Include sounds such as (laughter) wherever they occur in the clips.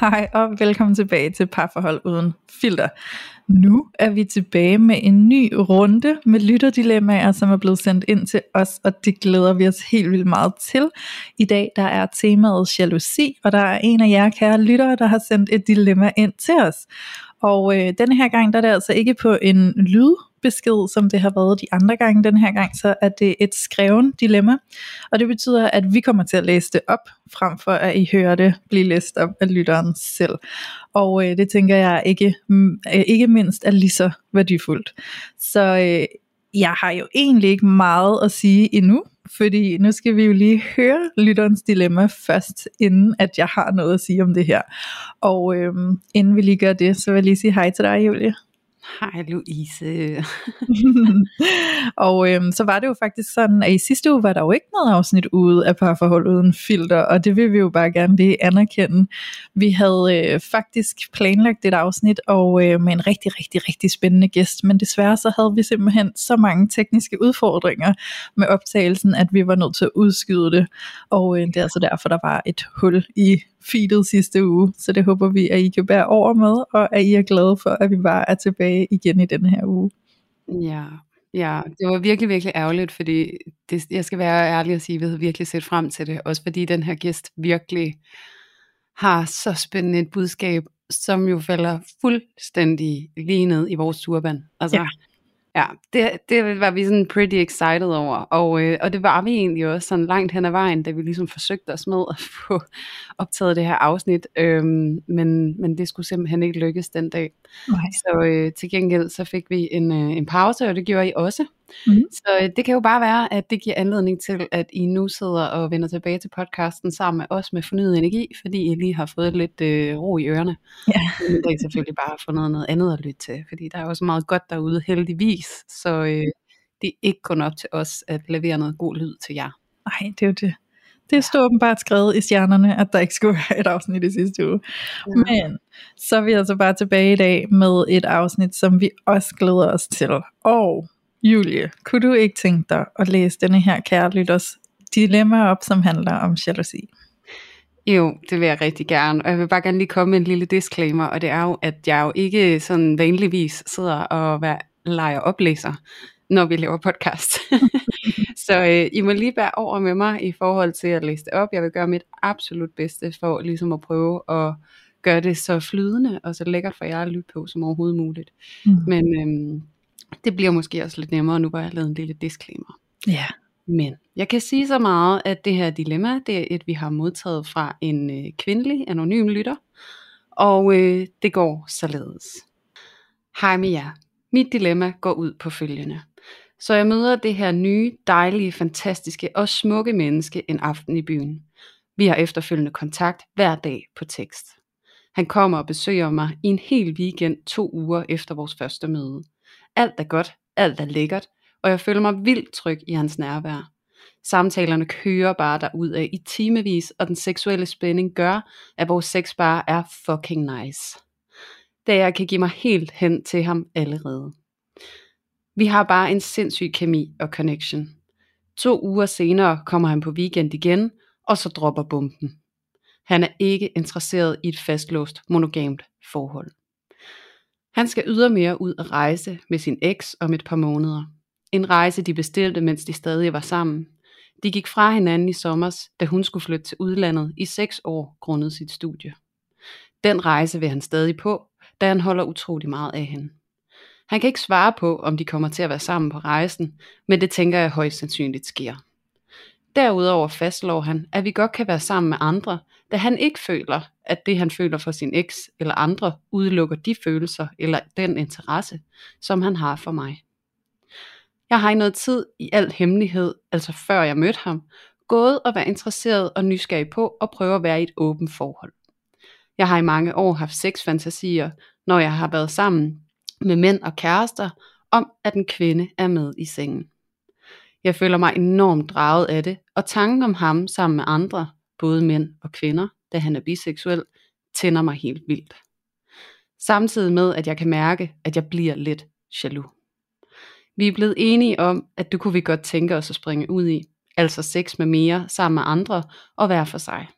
Hej og velkommen tilbage til Parforhold Uden Filter. Nu er vi tilbage med en ny runde med lytterdilemmaer, som er blevet sendt ind til os, og det glæder vi os helt vildt meget til. I dag der er temaet jalousi, og der er en af jer kære lyttere, der har sendt et dilemma ind til os. Og øh, denne her gang, der er det altså ikke på en lyd lydbesked, som det har været de andre gange. Den her gang, så er det et skreven dilemma. Og det betyder, at vi kommer til at læse det op, frem for at I hører det blive læst op af lytteren selv. Og øh, det tænker jeg ikke, mm, øh, ikke mindst er lige så værdifuldt. Så øh, jeg har jo egentlig ikke meget at sige endnu, fordi nu skal vi jo lige høre lytterens dilemma først, inden at jeg har noget at sige om det her. Og øhm, inden vi lige gør det, så vil jeg lige sige hej til dig, Julie. Hej Louise. (laughs) og øhm, så var det jo faktisk sådan, at i sidste uge var der jo ikke noget afsnit ude af parforhold uden filter, og det vil vi jo bare gerne lige anerkende. Vi havde øh, faktisk planlagt et afsnit og øh, med en rigtig, rigtig, rigtig spændende gæst, men desværre så havde vi simpelthen så mange tekniske udfordringer med optagelsen, at vi var nødt til at udskyde det, og øh, det er altså derfor, der var et hul i feedet sidste uge, så det håber vi, at I kan bære over med, og at I er glade for, at vi bare er tilbage igen i denne her uge. Ja, ja, det var virkelig, virkelig ærgerligt, fordi det, jeg skal være ærlig og sige, at vi havde virkelig set frem til det, også fordi den her gæst virkelig har så spændende et budskab, som jo falder fuldstændig lige ned i vores turban. Altså, Ja. Ja, det, det var vi sådan pretty excited over, og, øh, og det var vi egentlig også sådan langt hen ad vejen, da vi ligesom forsøgte os med at (laughs) få optaget det her afsnit, øhm, men, men det skulle simpelthen ikke lykkes den dag. Nej. Så øh, til gengæld så fik vi en, øh, en pause, og det gjorde I også. Mhm. Så øh, det kan jo bare være, at det giver anledning til, at I nu sidder og vender tilbage til podcasten sammen med os med fornyet energi, fordi I lige har fået lidt øh, ro i ørerne. Ja. (laughs) Men det er selvfølgelig bare at få noget, andet at lytte til, fordi der er også meget godt derude heldigvis. Så øh, det er ikke kun op til os at levere noget god lyd til jer. Nej, det er jo det. Det stod åbenbart skrevet i stjernerne, at der ikke skulle være et afsnit i sidste uge. Ja. Men så er vi altså bare tilbage i dag med et afsnit, som vi også glæder os til. Og Julie, kunne du ikke tænke dig at læse denne her kære lytters dilemma op, som handler om jalousi? Jo, det vil jeg rigtig gerne. Og jeg vil bare gerne lige komme med en lille disclaimer, og det er jo, at jeg jo ikke sådan vanligvis sidder og vær, leger oplæser, når vi laver podcast. (laughs) så øh, I må lige være over med mig i forhold til at læse det op. Jeg vil gøre mit absolut bedste for ligesom at prøve at gøre det så flydende og så lækkert for jer at lytte på som overhovedet muligt. Mm. Men øhm, det bliver måske også lidt nemmere, nu hvor jeg har lavet en lille disclaimer. Ja. Men jeg kan sige så meget, at det her dilemma, det er et, vi har modtaget fra en øh, kvindelig anonym lytter. Og øh, det går således. Hej med jer. Mit dilemma går ud på følgende. Så jeg møder det her nye, dejlige, fantastiske og smukke menneske en aften i byen. Vi har efterfølgende kontakt hver dag på tekst. Han kommer og besøger mig i en hel weekend to uger efter vores første møde. Alt er godt, alt er lækkert, og jeg føler mig vildt tryg i hans nærvær. Samtalerne kører bare derud af i timevis, og den seksuelle spænding gør, at vores sex bare er fucking nice. Da jeg kan give mig helt hen til ham allerede. Vi har bare en sindssyg kemi og connection. To uger senere kommer han på weekend igen, og så dropper bomben. Han er ikke interesseret i et fastlåst monogamt forhold. Han skal ydermere ud at rejse med sin eks om et par måneder. En rejse de bestilte, mens de stadig var sammen. De gik fra hinanden i sommer, da hun skulle flytte til udlandet i seks år grundet sit studie. Den rejse vil han stadig på, da han holder utrolig meget af hende. Han kan ikke svare på, om de kommer til at være sammen på rejsen, men det tænker jeg højst sandsynligt sker. Derudover fastslår han, at vi godt kan være sammen med andre, da han ikke føler, at det han føler for sin eks eller andre udelukker de følelser eller den interesse, som han har for mig. Jeg har i noget tid i al hemmelighed, altså før jeg mødte ham, gået og været interesseret og nysgerrig på at prøve at være i et åbent forhold. Jeg har i mange år haft sexfantasier, når jeg har været sammen med mænd og kærester, om at en kvinde er med i sengen. Jeg føler mig enormt draget af det, og tanken om ham sammen med andre, både mænd og kvinder, da han er biseksuel, tænder mig helt vildt. Samtidig med, at jeg kan mærke, at jeg bliver lidt jaloux. Vi er blevet enige om, at det kunne vi godt tænke os at springe ud i, altså sex med mere sammen med andre og være for sig.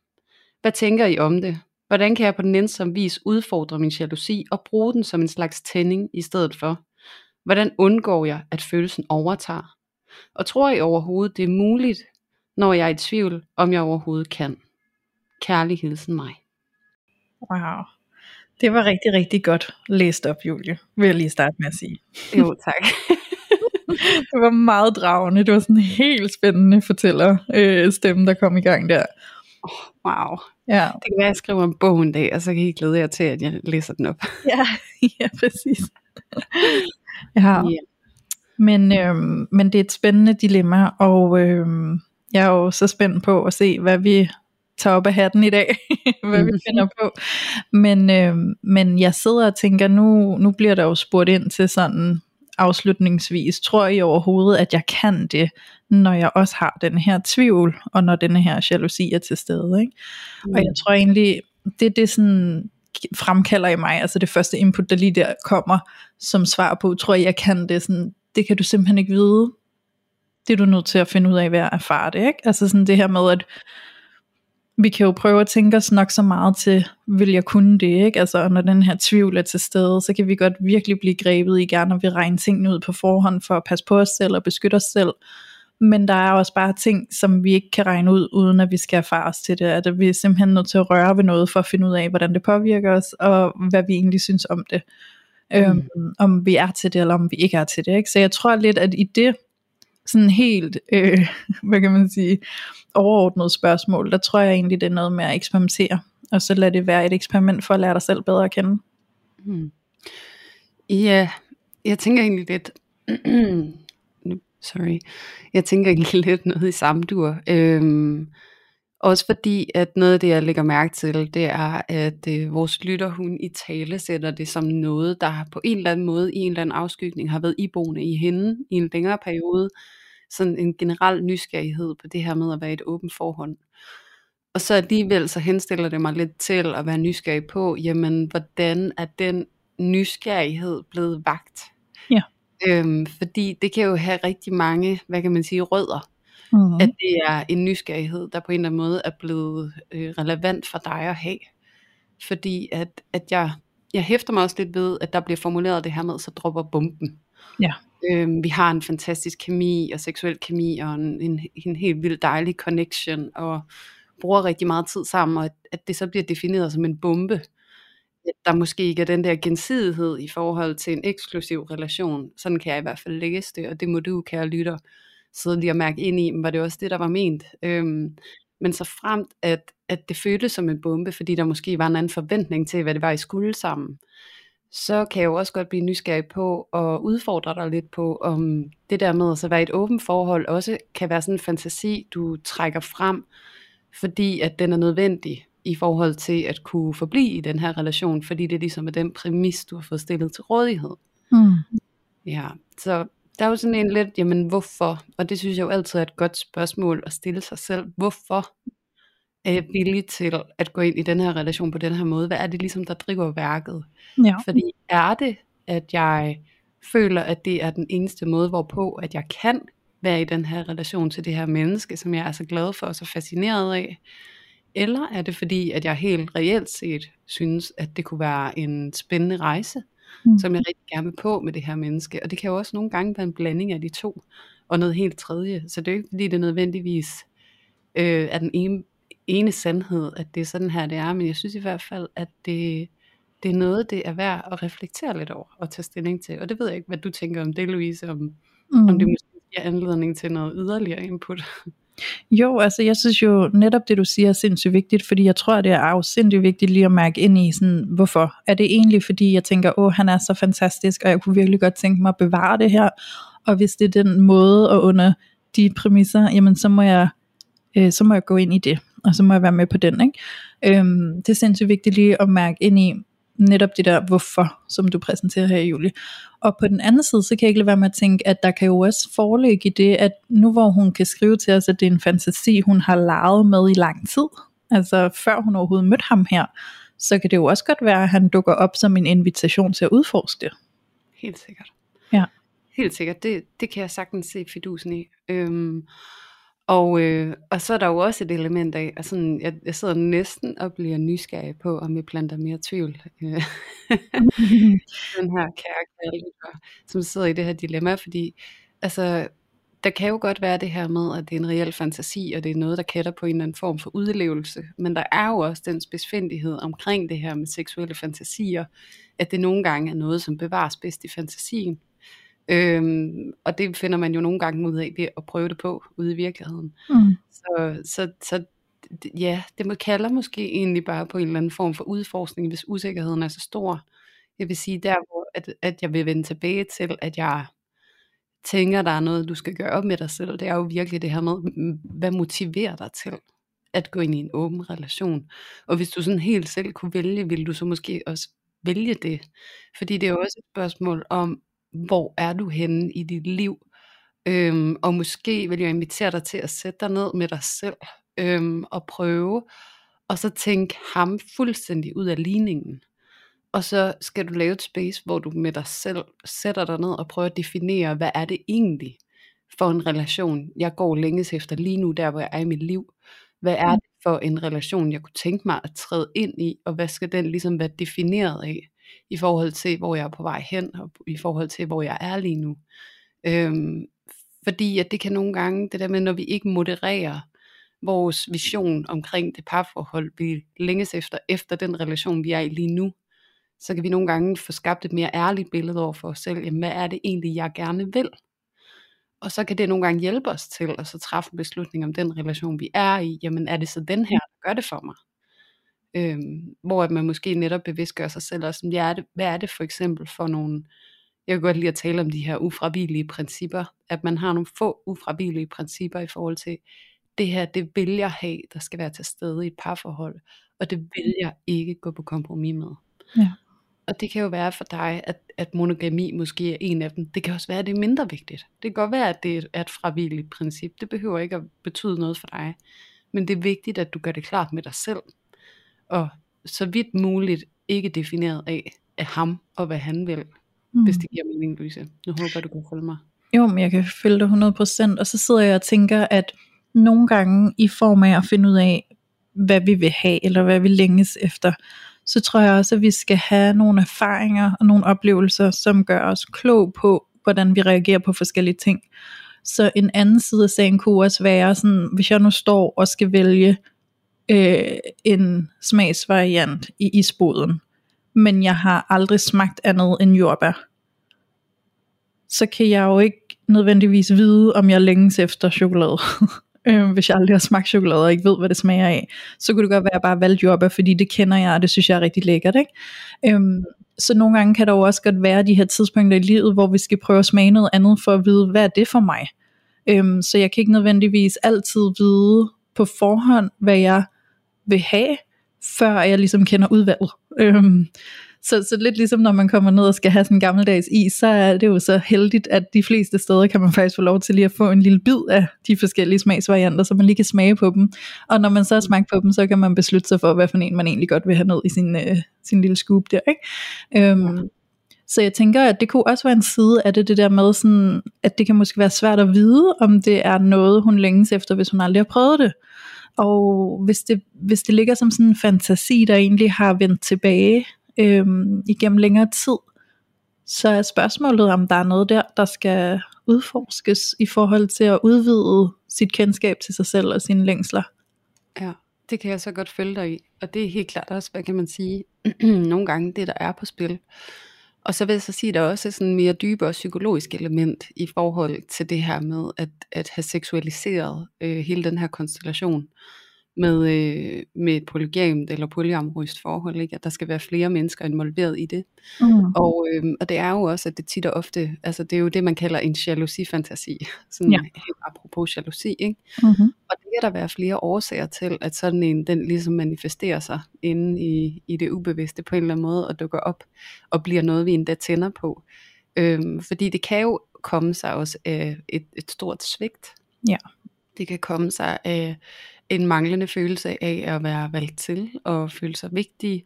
Hvad tænker I om det? Hvordan kan jeg på den ensomme vis udfordre min jalousi og bruge den som en slags tænding i stedet for? Hvordan undgår jeg, at følelsen overtager? Og tror I overhovedet, det er muligt, når jeg er i tvivl, om jeg overhovedet kan? Kærlig hilsen mig. Wow. Det var rigtig, rigtig godt læst op, Julie, vil jeg lige starte med at sige. Jo, tak. (laughs) det var meget dragende. Det var sådan en helt spændende fortæller øh, stemme, der kom i gang der. Oh, wow. Ja. Det kan være, at jeg skriver en bog en dag, og så kan I glæde jer til, at jeg læser den op. (laughs) Ja, ja præcis. Ja. Yeah. Men, øhm, men det er et spændende dilemma, og øhm, jeg er jo så spændt på at se, hvad vi tager op af hatten i dag, (laughs) hvad vi finder på. Men, øhm, men jeg sidder og tænker, nu, nu bliver der jo spurgt ind til sådan afslutningsvis, tror I overhovedet, at jeg kan det, når jeg også har den her tvivl, og når denne her jalousi er til stede. Ikke? Mm. Og jeg tror egentlig, det det sådan fremkalder i mig, altså det første input, der lige der kommer som svar på, tror jeg, jeg kan det, sådan, det kan du simpelthen ikke vide. Det er du nødt til at finde ud af ved at erfare det, ikke? Altså sådan det her med, at vi kan jo prøve at tænke os nok så meget til, vil jeg kunne det, ikke? Altså når den her tvivl er til stede, så kan vi godt virkelig blive grebet i gerne og vi regne tingene ud på forhånd for at passe på os selv og beskytte os selv. Men der er også bare ting, som vi ikke kan regne ud, uden at vi skal erfare os til det. At vi er simpelthen nødt til at røre ved noget, for at finde ud af, hvordan det påvirker os, og hvad vi egentlig synes om det. Mm. Øhm, om vi er til det, eller om vi ikke er til det. Ikke? Så jeg tror lidt, at i det sådan helt, øh, (laughs) hvad kan man sige, overordnet spørgsmål, der tror jeg egentlig, det er noget med at eksperimentere, og så lade det være et eksperiment for at lære dig selv bedre at kende. Hmm. Ja, jeg tænker egentlig lidt, (clears throat) sorry, jeg tænker egentlig (laughs) lidt noget i samme dur. Øhm, også fordi, at noget af det, jeg lægger mærke til, det er, at øh, vores lytter, hun i tale sætter det som noget, der på en eller anden måde, i en eller anden afskygning, har været iboende i hende i en længere periode. Sådan en generel nysgerrighed på det her med at være et åbent forhold. Og så alligevel så henstiller det mig lidt til at være nysgerrig på, jamen hvordan er den nysgerrighed blevet vagt? Ja. Øhm, fordi det kan jo have rigtig mange, hvad kan man sige, rødder. Mm-hmm. At det er en nysgerrighed, der på en eller anden måde er blevet øh, relevant for dig at have. Fordi at, at jeg, jeg hæfter mig også lidt ved, at der bliver formuleret det her med, så dropper bomben. Ja. Øhm, vi har en fantastisk kemi og seksuel kemi og en, en, en helt vildt dejlig connection og bruger rigtig meget tid sammen, og at, at det så bliver defineret som en bombe. Der måske ikke er den der gensidighed i forhold til en eksklusiv relation. Sådan kan jeg i hvert fald læse det, og det må du, kære lytter, sidde lige og mærke ind i, var det også det, der var ment. Øhm, men så fremt, at, at det føltes som en bombe, fordi der måske var en anden forventning til, hvad det var, I skulle sammen, så kan jeg jo også godt blive nysgerrig på og udfordre dig lidt på, om det der med at så være i et åbent forhold også kan være sådan en fantasi, du trækker frem, fordi at den er nødvendig i forhold til at kunne forblive i den her relation, fordi det ligesom er den præmis, du har fået stillet til rådighed. Mm. Ja, så der er jo sådan en lidt, jamen hvorfor? Og det synes jeg jo altid er et godt spørgsmål at stille sig selv. Hvorfor er jeg villig til at gå ind i den her relation på den her måde? Hvad er det ligesom, der driver værket? Ja. Fordi er det, at jeg føler, at det er den eneste måde, hvorpå at jeg kan være i den her relation til det her menneske, som jeg er så glad for og så fascineret af? Eller er det fordi, at jeg helt reelt set synes, at det kunne være en spændende rejse, mm. som jeg rigtig gerne vil på med det her menneske? Og det kan jo også nogle gange være en blanding af de to, og noget helt tredje. Så det er jo ikke fordi, det nødvendigvis øh, er den ene, ene sandhed, at det er sådan her, det er. Men jeg synes i hvert fald, at det, det er noget, det er værd at reflektere lidt over og tage stilling til. Og det ved jeg ikke, hvad du tænker om det, Louise, om, mm. om det måske giver anledning til noget yderligere input. Jo, altså jeg synes jo netop det du siger er sindssygt vigtigt, fordi jeg tror det er afsindigt vigtigt lige at mærke ind i sådan, hvorfor. Er det egentlig fordi jeg tænker, åh han er så fantastisk, og jeg kunne virkelig godt tænke mig at bevare det her, og hvis det er den måde og under de præmisser, jamen så må jeg, øh, så må jeg gå ind i det, og så må jeg være med på den. Ikke? Øhm, det er sindssygt vigtigt lige at mærke ind i, netop det der hvorfor, som du præsenterer her i juli. Og på den anden side, så kan jeg ikke lade være med at tænke, at der kan jo også foreligge i det, at nu hvor hun kan skrive til os, at det er en fantasi, hun har leget med i lang tid, altså før hun overhovedet mødte ham her, så kan det jo også godt være, at han dukker op som en invitation til at udforske det. Helt sikkert. Ja. Helt sikkert. Det, det kan jeg sagtens se fidusen i. Øhm, og, øh, og så er der jo også et element af, at sådan, jeg, jeg sidder næsten og bliver nysgerrig på, om vi planter mere tvivl. Øh, (laughs) den her kære som sidder i det her dilemma, fordi altså, der kan jo godt være det her med, at det er en reel fantasi, og det er noget, der kætter på en eller anden form for udlevelse. Men der er jo også den spidsfindighed omkring det her med seksuelle fantasier, at det nogle gange er noget, som bevares bedst i fantasien. Øhm, og det finder man jo nogle gange ud af ved at prøve det på ude i virkeligheden. Mm. Så, så, så ja, det må kalder måske egentlig bare på en eller anden form for udforskning, hvis usikkerheden er så stor. Jeg vil sige der, hvor at, at jeg vil vende tilbage til, at jeg tænker, der er noget, du skal gøre op med dig selv. Det er jo virkelig det her med, hvad motiverer dig til at gå ind i en åben relation. Og hvis du sådan helt selv kunne vælge, ville du så måske også vælge det. Fordi det er jo også et spørgsmål om, hvor er du henne i dit liv? Øhm, og måske vil jeg invitere dig til at sætte dig ned med dig selv øhm, og prøve, og så tænke ham fuldstændig ud af ligningen. Og så skal du lave et space, hvor du med dig selv sætter dig ned og prøver at definere, hvad er det egentlig for en relation, jeg går længes efter lige nu, der hvor jeg er i mit liv. Hvad er det for en relation, jeg kunne tænke mig at træde ind i, og hvad skal den ligesom være defineret af, i forhold til, hvor jeg er på vej hen, og i forhold til, hvor jeg er lige nu. Øhm, fordi at det kan nogle gange, det der med, når vi ikke modererer vores vision omkring det parforhold, vi længes efter, efter den relation, vi er i lige nu, så kan vi nogle gange få skabt et mere ærligt billede over for os selv, jamen hvad er det egentlig, jeg gerne vil? Og så kan det nogle gange hjælpe os til at så træffe en beslutning om den relation, vi er i, jamen er det så den her, der gør det for mig? Øhm, hvor at man måske netop bevidst gør sig selv også, hvad er, det, hvad er det for eksempel for nogle, jeg kan godt lide at tale om de her ufravigelige principper, at man har nogle få ufravigelige principper i forhold til, det her, det vil jeg have, der skal være til stede i et parforhold, og det vil jeg ikke gå på kompromis med. Ja. Og det kan jo være for dig, at, at monogami måske er en af dem. Det kan også være, at det er mindre vigtigt. Det kan godt være, at det er et fravilligt princip. Det behøver ikke at betyde noget for dig. Men det er vigtigt, at du gør det klart med dig selv. Og så vidt muligt ikke defineret af, af ham og hvad han vil. Mm. Hvis det giver mening, Louise. Nu håber du kan følge mig. Jo, men jeg kan følge dig 100%. Og så sidder jeg og tænker, at nogle gange i form af at finde ud af, hvad vi vil have, eller hvad vi længes efter, så tror jeg også, at vi skal have nogle erfaringer og nogle oplevelser, som gør os klog på, hvordan vi reagerer på forskellige ting. Så en anden side af sagen kunne også være sådan, hvis jeg nu står og skal vælge øh, en smagsvariant i isboden, men jeg har aldrig smagt andet end jordbær, så kan jeg jo ikke nødvendigvis vide, om jeg længes efter chokolade. (laughs) øh, hvis jeg aldrig har smagt chokolade og ikke ved, hvad det smager af, så kunne det godt være, at jeg bare valgte jordbær, fordi det kender jeg, og det synes jeg er rigtig lækkert. Ikke? Øhm, så nogle gange kan der jo også godt være de her tidspunkter i livet, hvor vi skal prøve at smage noget andet, for at vide, hvad er det for mig? Øhm, så jeg kan ikke nødvendigvis altid vide på forhånd, hvad jeg vil have, før jeg ligesom kender udvalget. Øhm, så, så lidt ligesom når man kommer ned og skal have sådan en gammeldags is, så er det jo så heldigt, at de fleste steder kan man faktisk få lov til lige at få en lille bid af de forskellige smagsvarianter, så man lige kan smage på dem. Og når man så har smagt på dem, så kan man beslutte sig for, hvad for en man egentlig godt vil have ned i sin, øh, sin lille scoop der. Ikke? Øhm, ja. Så jeg tænker, at det kunne også være en side af det, det der med, sådan, at det kan måske være svært at vide, om det er noget, hun længes efter, hvis hun aldrig har prøvet det. Og hvis det, hvis det ligger som sådan en fantasi, der egentlig har vendt tilbage øhm, igennem længere tid, så er spørgsmålet, om der er noget der, der skal udforskes i forhold til at udvide sit kendskab til sig selv og sine længsler. Ja, det kan jeg så godt følge dig i. Og det er helt klart også, hvad kan man sige, (clears throat) nogle gange det, der er på spil. Og så vil jeg så sige, at der er også sådan mere dybere psykologisk element i forhold til det her med at, at have seksualiseret øh, hele den her konstellation med, øh, med et polygamt eller polyamorøst forhold, ikke? at der skal være flere mennesker involveret i det. Mm. Og, øh, og det er jo også, at det tit og ofte, altså det er jo det, man kalder en jalousi-fantasi, (laughs) sådan Ja. apropos jalousi, ikke? Mm-hmm. Og det kan der være flere årsager til, at sådan en, den ligesom manifesterer sig inde i, i det ubevidste på en eller anden måde, og dukker op, og bliver noget, vi endda tænder på. Øhm, fordi det kan jo komme sig også af et, et stort svigt. Ja. Det kan komme sig af en manglende følelse af at være valgt til, og føle sig vigtig,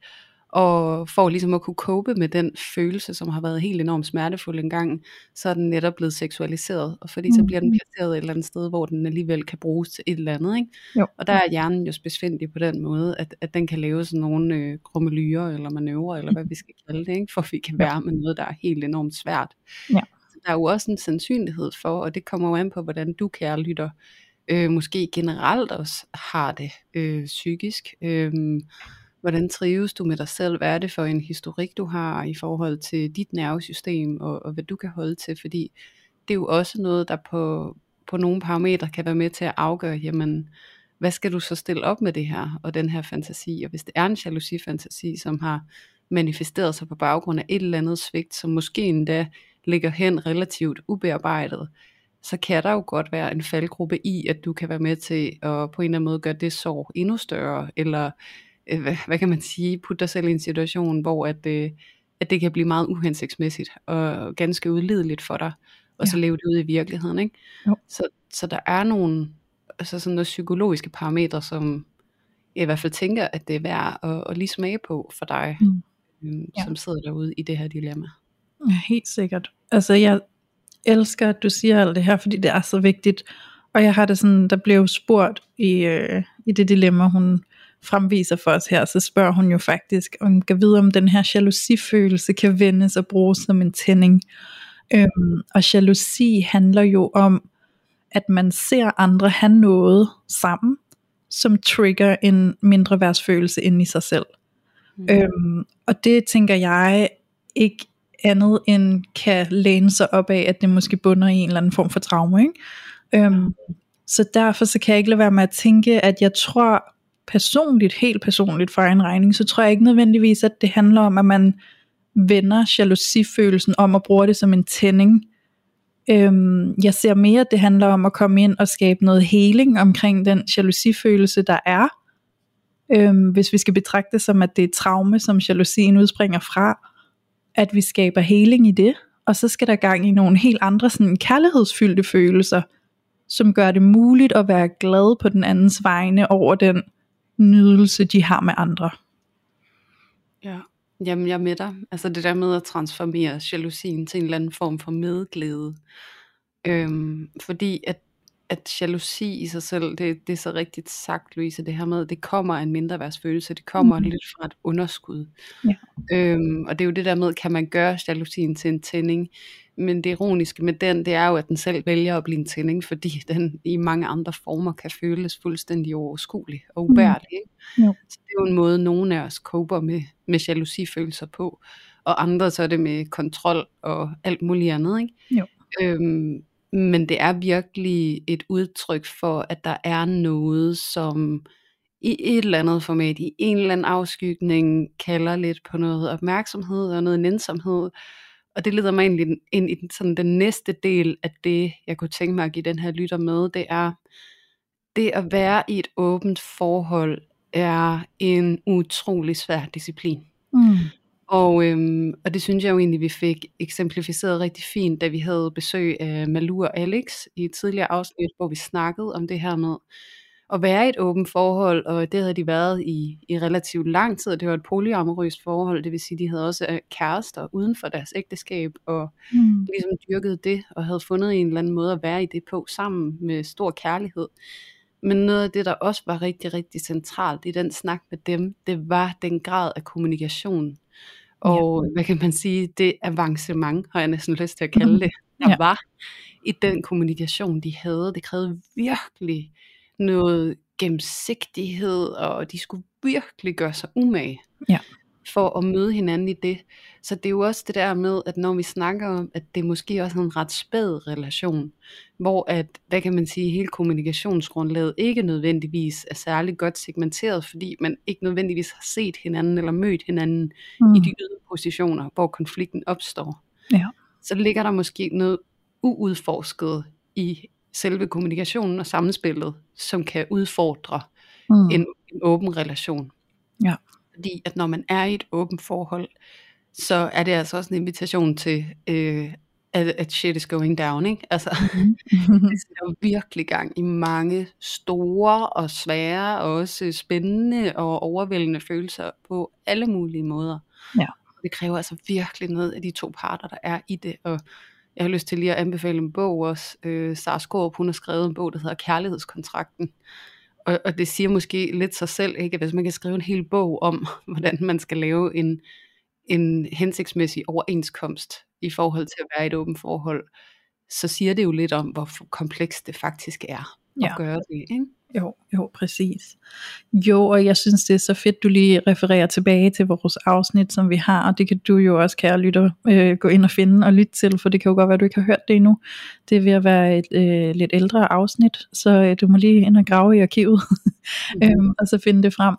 og for ligesom at kunne cope med den følelse, som har været helt enormt smertefuld engang, så er den netop blevet seksualiseret, og fordi så Mm. bliver den placeret et eller andet sted, hvor den alligevel kan bruges til et eller andet, ikke? Jo. Og der er hjernen jo spidsfindig på den måde, at, at den kan lave sådan nogle øh, krummelyrer, eller manøvrer, eller hvad vi skal kalde det, ikke? for vi kan være med noget, der er helt enormt svært. Ja. Så der er jo også en sandsynlighed for, og det kommer jo an på, hvordan du, kære lytter, øh, måske generelt også har det øh, psykisk. Øh, hvordan trives du med dig selv? Hvad er det for en historik, du har i forhold til dit nervesystem, og, og hvad du kan holde til? Fordi det er jo også noget, der på, på nogle parametre kan være med til at afgøre, jamen, hvad skal du så stille op med det her, og den her fantasi? Og hvis det er en jalousi-fantasi, som har manifesteret sig på baggrund af et eller andet svigt, som måske endda ligger hen relativt ubearbejdet, så kan der jo godt være en faldgruppe i, at du kan være med til at på en eller anden måde gøre det sorg endnu større, eller øh, hvad, hvad kan man sige, putte dig selv i en situation, hvor at, øh, at det kan blive meget uhensigtsmæssigt og ganske udlideligt for dig, og så Ja. leve det ud i virkeligheden. Ikke? Jo. Så, så der er nogle altså sådan nogle psykologiske parametre, som jeg i hvert fald tænker, at det er værd at, at lige smage på for dig, Mm. øhm, Ja. som sidder derude i det her dilemma. Ja, helt sikkert. Altså, jeg elsker, at du siger alt det her, fordi det er så vigtigt. Og jeg har det sådan, der blev spurgt i, øh, i det dilemma, hun fremviser for os her, så spørger hun jo faktisk, om kan vide, om den her jalousifølelse kan vendes og bruges som en tænding. Øhm, og jalousi handler jo om, at man ser andre have noget sammen, som trigger en mindre værdsfølelse ind i sig selv. Mm. Øhm, og det tænker jeg ikke andet end kan læne sig op af, at det måske bunder i en eller anden form for traume. Ikke? Øhm, så derfor så kan jeg ikke lade være med at tænke, at jeg tror personligt, helt personligt for en regning, så tror jeg ikke nødvendigvis, at det handler om, at man vender jalousifølelsen om og bruger det som en tænding. Øhm, jeg ser mere, at det handler om at komme ind og skabe noget heling omkring den jalousifølelse, der er. Øhm, hvis vi skal betragte det som, at det er traume, som jalousien udspringer fra, at vi skaber heling i det, og så skal der gang i nogle helt andre sådan kærlighedsfyldte følelser, som gør det muligt at være glad på den andens vegne over den nydelse, de har med andre. Ja, jamen jeg er med dig. Altså det der med at transformere jalousien til en eller anden form for medglæde. Øhm, fordi at, at jalousi i sig selv, det, det er så rigtigt sagt, Louise, det her med, det kommer af en mindre værdsfølelse, det kommer Mhm. mm. lidt fra et underskud. Ja. Øhm, og det er jo det der med, kan man gøre jalousien til en tænding? Men det ironiske med den, det er jo, at den selv vælger at blive en tænding, fordi den i mange andre former kan føles fuldstændig uoverskuelig og ubærlig. ikke? Jo. Så det er jo en måde, nogle af os coper med, med jalousifølelser på, og andre så er det med kontrol og alt muligt andet. Ikke? Jo. Øhm, men det er virkelig et udtryk for, at der er noget, som i et eller andet format, i en eller anden afskygning, kalder lidt på noget opmærksomhed og noget nænsomhed. Og det leder mig egentlig ind i den, sådan den næste del af det, jeg kunne tænke mig at give den her lytter med, det er, det at være i et åbent forhold er en utrolig svær disciplin. Mm. Og, øhm, og det synes jeg jo egentlig, vi fik eksemplificeret rigtig fint, da vi havde besøg af Malu og Alex i et tidligere afsnit, hvor vi snakkede om det her med at være i et åbent forhold, og det havde de været i, i relativt lang tid, og det var et polyamorøst forhold, det vil sige, de havde også øh, kærester uden for deres ægteskab, og Mm. ligesom dyrkede det, og havde fundet en eller anden måde at være i det på, sammen med stor kærlighed. Men noget af det, der også var rigtig, rigtig centralt i den snak med dem, det var den grad af kommunikation. Og ja. hvad kan man sige, det avancement, har jeg næsten lyst til at kalde det, der Ja. ja. var i den kommunikation, de havde. Det krævede virkelig noget gennemsigtighed, og de skulle virkelig gøre sig umage. Ja. For at møde hinanden i det. Så det er jo også det der med, at når vi snakker om, at det måske også er en ret spæd relation, hvor at, hvad kan man sige, hele kommunikationsgrundlaget ikke nødvendigvis er særlig godt segmenteret, fordi man ikke nødvendigvis har set hinanden eller mødt hinanden mm. i de positioner, hvor konflikten opstår. Ja. Så ligger der måske noget uudforsket i selve kommunikationen og samspillet, som kan udfordre mm. en, en åben relation. Ja. Fordi at når man er i et åbent forhold, så er det altså også en invitation til, øh, at, at shit is going down. Ikke? Altså, mm-hmm. (laughs) det sætter virkelig gang i mange store og svære og også spændende og overvældende følelser på alle mulige måder. Ja. Det kræver altså virkelig noget af de to parter, der er i det. Og jeg har lyst til lige at anbefale en bog også. Øh, Sara Skårup, hun har skrevet en bog, der hedder Kærlighedskontrakten. Og, og det siger måske lidt sig selv, ikke? hvis man kan skrive en hel bog om, (laughs) hvordan man skal lave en, en hensigtsmæssig overenskomst i forhold til at være i et åbent forhold, så siger det jo lidt om, hvor komplekst det faktisk er at ja. gøre det. Ikke? Jo, jo, præcis. Jo, og jeg synes, det er så fedt, du lige refererer tilbage til vores afsnit, som vi har, og det kan du jo også, kære lytter, øh, gå ind og finde og lytte til, for det kan jo godt være, at du ikke har hørt det endnu. Det er ved at være et øh, lidt ældre afsnit, så øh, du må lige ind og grave i arkivet, (laughs) mm. øhm, og så finde det frem.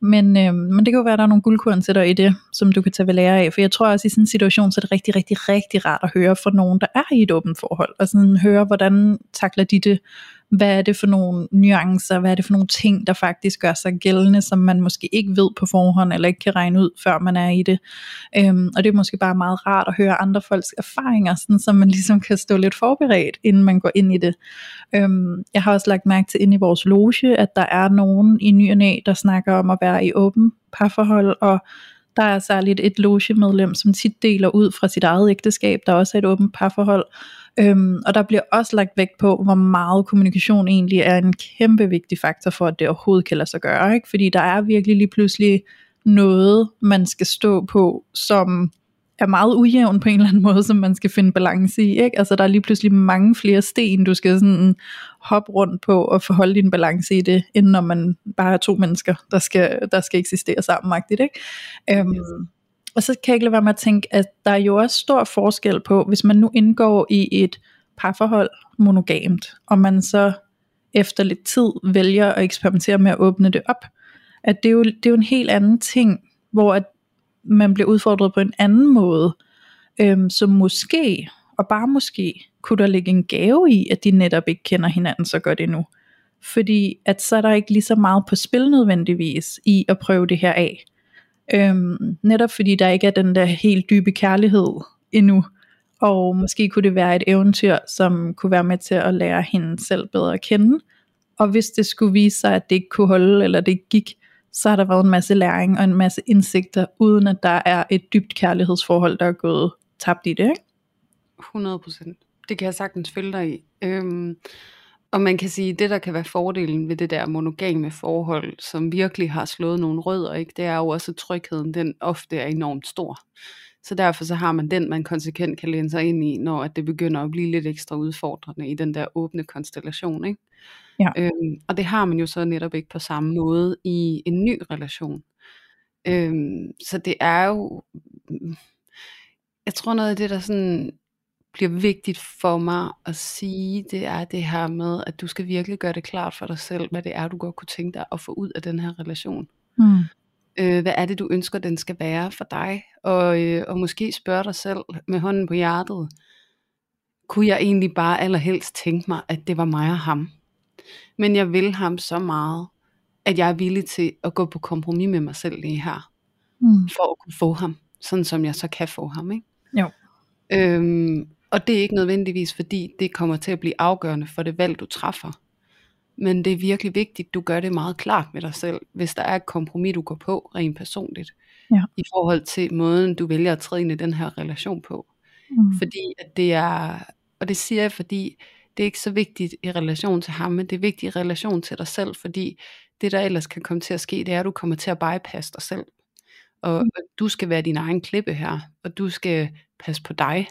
Men, øh, men det kan jo være, at der er nogle guldkorn til dig i det, som du kan tage ved lære af, for jeg tror også, i sådan en situation, så er det rigtig, rigtig, rigtig rart at høre fra nogen, der er i et åbent forhold, og sådan høre, hvordan takler de det, hvad er det for nogle nuancer, hvad er det for nogle ting, der faktisk gør sig gældende, som man måske ikke ved på forhånd, eller ikke kan regne ud, før man er i det. Øhm, og det er måske bare meget rart at høre andre folks erfaringer, sådan, så man (laughs) ligesom kan stå lidt forberedt, inden man går ind i det. Øhm, jeg har også lagt mærke til inde i vores loge, at der er nogen i ny og næ, der snakker om at være i åben parforhold, og der er særligt et logemedlem, som tit deler ud fra sit eget ægteskab, der også er et åbent parforhold, Øhm, og der bliver også lagt vægt på, hvor meget kommunikation egentlig er en kæmpe vigtig faktor for, at det overhovedet kan lade sig gøre. Ikke? Fordi der er virkelig lige pludselig noget, man skal stå på, som er meget ujævn på en eller anden måde, som man skal finde balance i. Ikke? Altså der er lige pludselig mange flere sten, du skal sådan hoppe rundt på og forholde din balance i det, end når man bare er to mennesker, der skal, der skal eksistere sammen. Ikke? Øhm, og så kan jeg ikke lade være med at tænke, at der er jo også stor forskel på, hvis man nu indgår i et parforhold monogamt, og man så efter lidt tid vælger at eksperimentere med at åbne det op, at det er jo, det er jo en helt anden ting, hvor at man bliver udfordret på en anden måde, øhm, som måske, og bare måske, kunne der ligge en gave i, at de netop ikke kender hinanden så godt endnu. Fordi at så er der ikke lige så meget på spil nødvendigvis i at prøve det her af. Øhm, netop fordi der ikke er den der helt dybe kærlighed endnu. Og måske kunne det være et eventyr, som kunne være med til at lære hende selv bedre at kende. Og hvis det skulle vise sig, at det ikke kunne holde, eller det ikke gik, så har der været en masse læring og en masse indsigter, uden at der er et dybt kærlighedsforhold, der er gået tabt i det. Ikke? 100%. Det kan jeg sagtens følge dig i. Øhm, og man kan sige, at det der kan være fordelen ved det der monogame forhold, som virkelig har slået nogle rødder, ikke, det er jo også, at trygheden den ofte er enormt stor. Så derfor så har man den, man konsekvent kan læne sig ind i, når at det begynder at blive lidt ekstra udfordrende i den der åbne konstellation. Ikke? Ja. Øhm, og det har man jo så netop ikke på samme måde i en ny relation. Øhm, så det er jo, jeg tror noget af det, der sådan bliver vigtigt for mig at sige, det er det her med, at du skal virkelig gøre det klart for dig selv, hvad det er, du godt kunne tænke dig at få ud af den her relation. Mm. Øh, hvad er det, du ønsker, den skal være for dig? Og, øh, og måske spørge dig selv med hånden på hjertet, kunne jeg egentlig bare allerhelst tænke mig, at det var mig og ham. Men jeg vil ham så meget, at jeg er villig til at gå på kompromis med mig selv lige her, mm. for at kunne få ham, sådan som jeg så kan få ham. Ikke? Jo. Øhm, og det er ikke nødvendigvis fordi det kommer til at blive afgørende for det valg du træffer. Men det er virkelig vigtigt, du gør det meget klart med dig selv, hvis der er et kompromis du går på rent personligt. Ja. I forhold til måden du vælger at træde ind i den her relation på. Mm. Fordi at det er, og det siger jeg fordi, det er ikke så vigtigt i relation til ham, men det er vigtigt i relation til dig selv, fordi det der ellers kan komme til at ske, det er at du kommer til at bypasse dig selv. Og, mm. og du skal være din egen klippe her, og du skal passe på dig,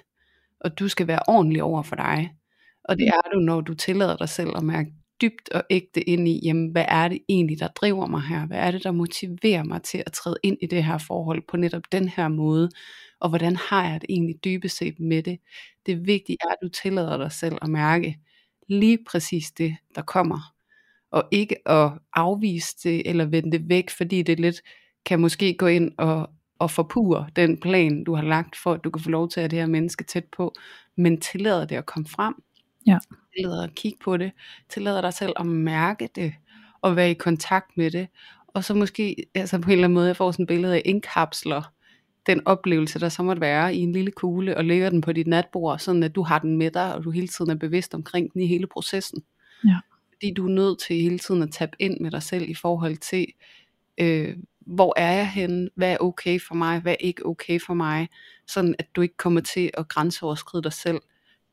og du skal være ordentlig over for dig. Og det mm. er du, når du tillader dig selv at mærke dybt og ægte ind i, jamen, hvad er det egentlig, der driver mig her? Hvad er det, der motiverer mig til at træde ind i det her forhold på netop den her måde? Og hvordan har jeg det egentlig dybest set med det? Det vigtige er, at du tillader dig selv at mærke lige præcis det, der kommer. Og ikke at afvise det eller vende det væk, fordi det lidt kan måske gå ind og, og forpure den plan, du har lagt for, at du kan få lov til at have det her menneske tæt på, men tillader det at komme frem. Ja. Tillader at kigge på det, tillader dig selv at mærke det, og være i kontakt med det, og så måske altså på en eller anden måde, jeg får sådan et billede af indkapsler den oplevelse, der så måtte være i en lille kugle, og lægger den på dit natbord, sådan at du har den med dig, og du hele tiden er bevidst omkring den i hele processen. Ja. Fordi du er nødt til hele tiden at tabe ind med dig selv i forhold til, øh, hvor er jeg henne, hvad er okay for mig, hvad er ikke okay for mig, sådan at du ikke kommer til at grænseoverskride dig selv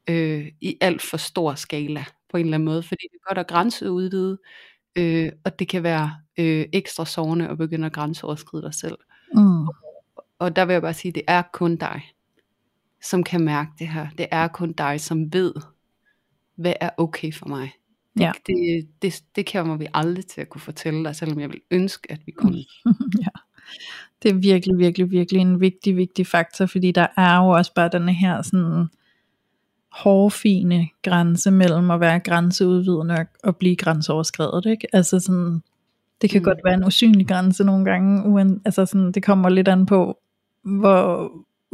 øh, i alt for stor skala på en eller anden måde, fordi det er godt at grænseudvide, øh, og det kan være øh, ekstra sårende at begynde at grænseoverskride dig selv. Mm. Og der vil jeg bare sige, det er kun dig, som kan mærke det her. Det er kun dig, som ved, hvad er okay for mig. Det, Ja. det, det, det kommer vi aldrig til at kunne fortælle dig, selvom jeg vil ønske, at vi kunne. (laughs) ja. Det er virkelig, virkelig, virkelig en vigtig, vigtig faktor, fordi der er jo også bare den her sådan hårfine grænse mellem at være grænseudvidende og, og blive grænseoverskredet, ikke? Altså sådan, det kan Mm. godt være en usynlig grænse nogle gange, uden, altså sådan, det kommer lidt an på, hvor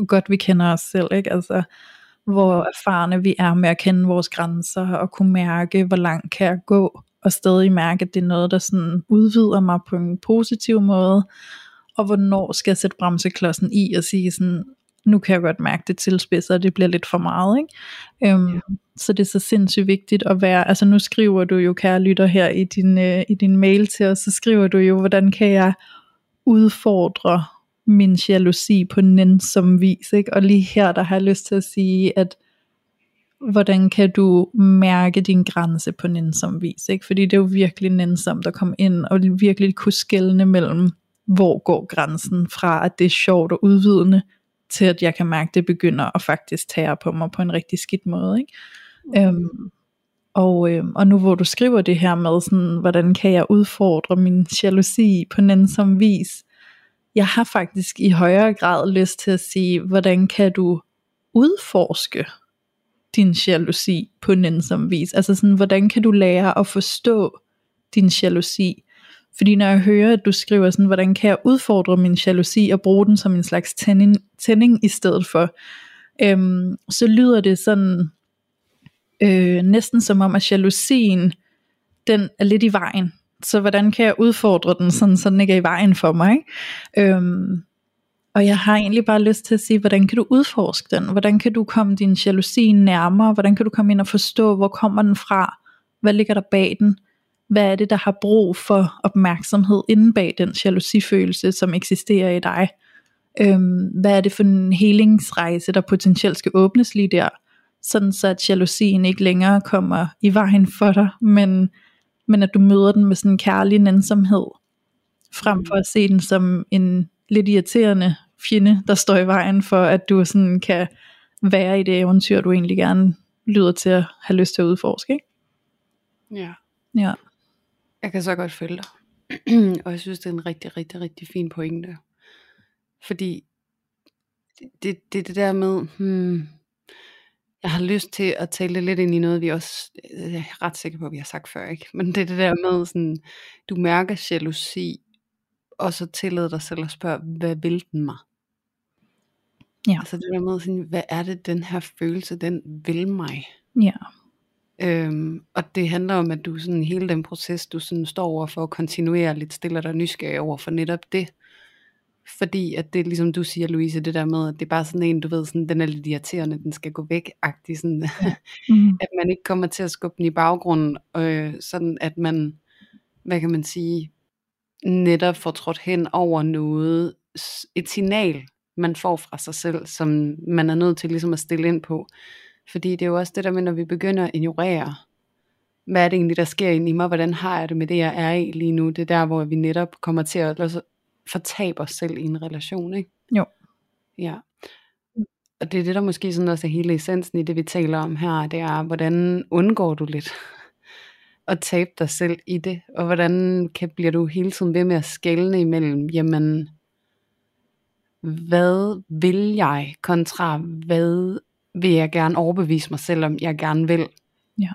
godt vi kender os selv, ikke? Altså, hvor erfarne vi er med at kende vores grænser, og kunne mærke, hvor langt kan jeg gå, og stadig mærke, at det er noget, der sådan udvider mig på en positiv måde, og hvornår skal jeg sætte bremseklodsen i og sige sådan, nu kan jeg godt mærke det tilspidser, og det bliver lidt for meget, ikke? Øhm, Ja. Så det er så sindssygt vigtigt at være, altså nu skriver du jo, kære lytter her i din, øh, i din mail til os, så skriver du jo, hvordan kan jeg udfordre min jalousi på nænsom vis, ikke? Og lige her, der har jeg lyst til at sige, at hvordan kan du mærke din grænse på nænsom vis, ikke? Fordi det er jo virkelig nænsomt at komme ind og virkelig kunne skelne mellem, hvor går grænsen fra, at det er sjovt og udvidende, til at jeg kan mærke, at det begynder at faktisk tage på mig på en rigtig skidt måde, ikke? Øhm, og, øhm, og nu hvor du skriver det her med, sådan, hvordan kan jeg udfordre min jalousi på nænsom vis, jeg har faktisk i højere grad lyst til at sige, hvordan kan du udforske din jalousi på nænsom vis? Altså sådan, hvordan kan du lære at forstå din jalousi? Fordi når jeg hører, at du skriver sådan, hvordan kan jeg udfordre min jalousi og bruge den som en slags tænding, tænding i stedet for, øhm, så lyder det sådan øh, næsten som om, at jalousien, den er lidt i vejen. Så hvordan kan jeg udfordre den, sådan, så den ikke er i vejen for mig? Ikke? Øhm, og jeg har egentlig bare lyst til at sige, hvordan kan du udforske den? Hvordan kan du komme din jalousi nærmere? Hvordan kan du komme ind og forstå, hvor kommer den fra? Hvad ligger der bag den? Hvad er det, der har brug for opmærksomhed inde bag den jalousifølelse, som eksisterer i dig? Øhm, hvad er det for en helingsrejse, der potentielt skal åbnes lige der? Sådan så at jalousien ikke længere kommer i vejen for dig, men, men at du møder den med sådan en kærlig nænsomhed, frem for at se den som en lidt irriterende fjende, der står i vejen for, at du sådan kan være i det eventyr, du egentlig gerne lyder til at have lyst til at udforske. Ikke? Ja. Ja. Jeg kan så godt følge dig. (clears throat) og jeg synes, det er en rigtig, rigtig, rigtig fin pointe. Fordi det, det, det, der med, hmm, jeg har lyst til at tale lidt ind i noget, vi også, jeg er ret sikker på, at vi har sagt før, ikke? Men det er det der med, sådan, du mærker jalousi, og så tillade dig selv at spørge, hvad vil den mig? Ja. Altså det der med, sådan, hvad er det, den her følelse, den vil mig? Ja. Øhm, og det handler om, at du sådan hele den proces, du sådan står over for kontinuerligt, stiller dig nysgerrig over for netop det. Fordi at det ligesom du siger, Louise, det der med, at det er bare sådan en, du ved, sådan, den er lidt irriterende, den skal gå væk, agtig, sådan, (laughs) Mm. at man ikke kommer til at skubbe den i baggrunden, øh, sådan at man, hvad kan man sige, netop får trådt hen over noget, et signal, man får fra sig selv, som man er nødt til ligesom at stille ind på. Fordi det er jo også det der med, når vi begynder at ignorere, hvad er det egentlig, der sker inde i mig, hvordan har jeg det med det, jeg er i lige nu, det er der, hvor vi netop kommer til at fortabe os selv i en relation, ikke? Jo. Ja. Og det er det, der måske sådan også er hele essensen i det, vi taler om her, det er, hvordan undgår du lidt (laughs) at tabe dig selv i det? Og hvordan kan, bliver du hele tiden ved med at skælne imellem, jamen, hvad vil jeg, kontra hvad vil jeg gerne overbevise mig selv om, jeg gerne vil, Ja.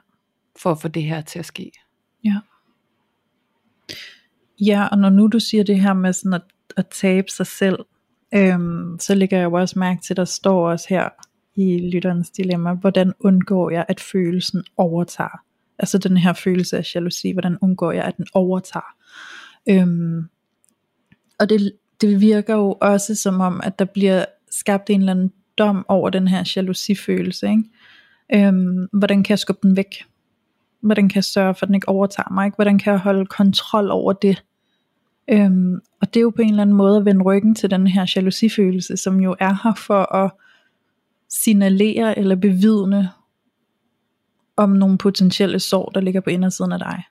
for at få det her til at ske? Ja. Ja, og når nu du siger det her med sådan at, at tabe sig selv, øhm, så lægger jeg jo også mærke til, at der står også her i lytterens dilemma, hvordan undgår jeg, at følelsen overtager? Altså den her følelse af jalousi, hvordan undgår jeg, at den overtager? Øhm, og det, det virker jo også som om, at der bliver skabt en eller anden dom over den her jalousifølelse. Ikke? Øhm, hvordan kan jeg skubbe den væk? Hvordan kan jeg sørge for, at den ikke overtager mig? Ikke? Hvordan kan jeg holde kontrol over det? Øhm, og det er jo på en eller anden måde at vende ryggen til den her jalousifølelse, som jo er her for at signalere eller bevidne om nogle potentielle sår, der ligger på indersiden af dig.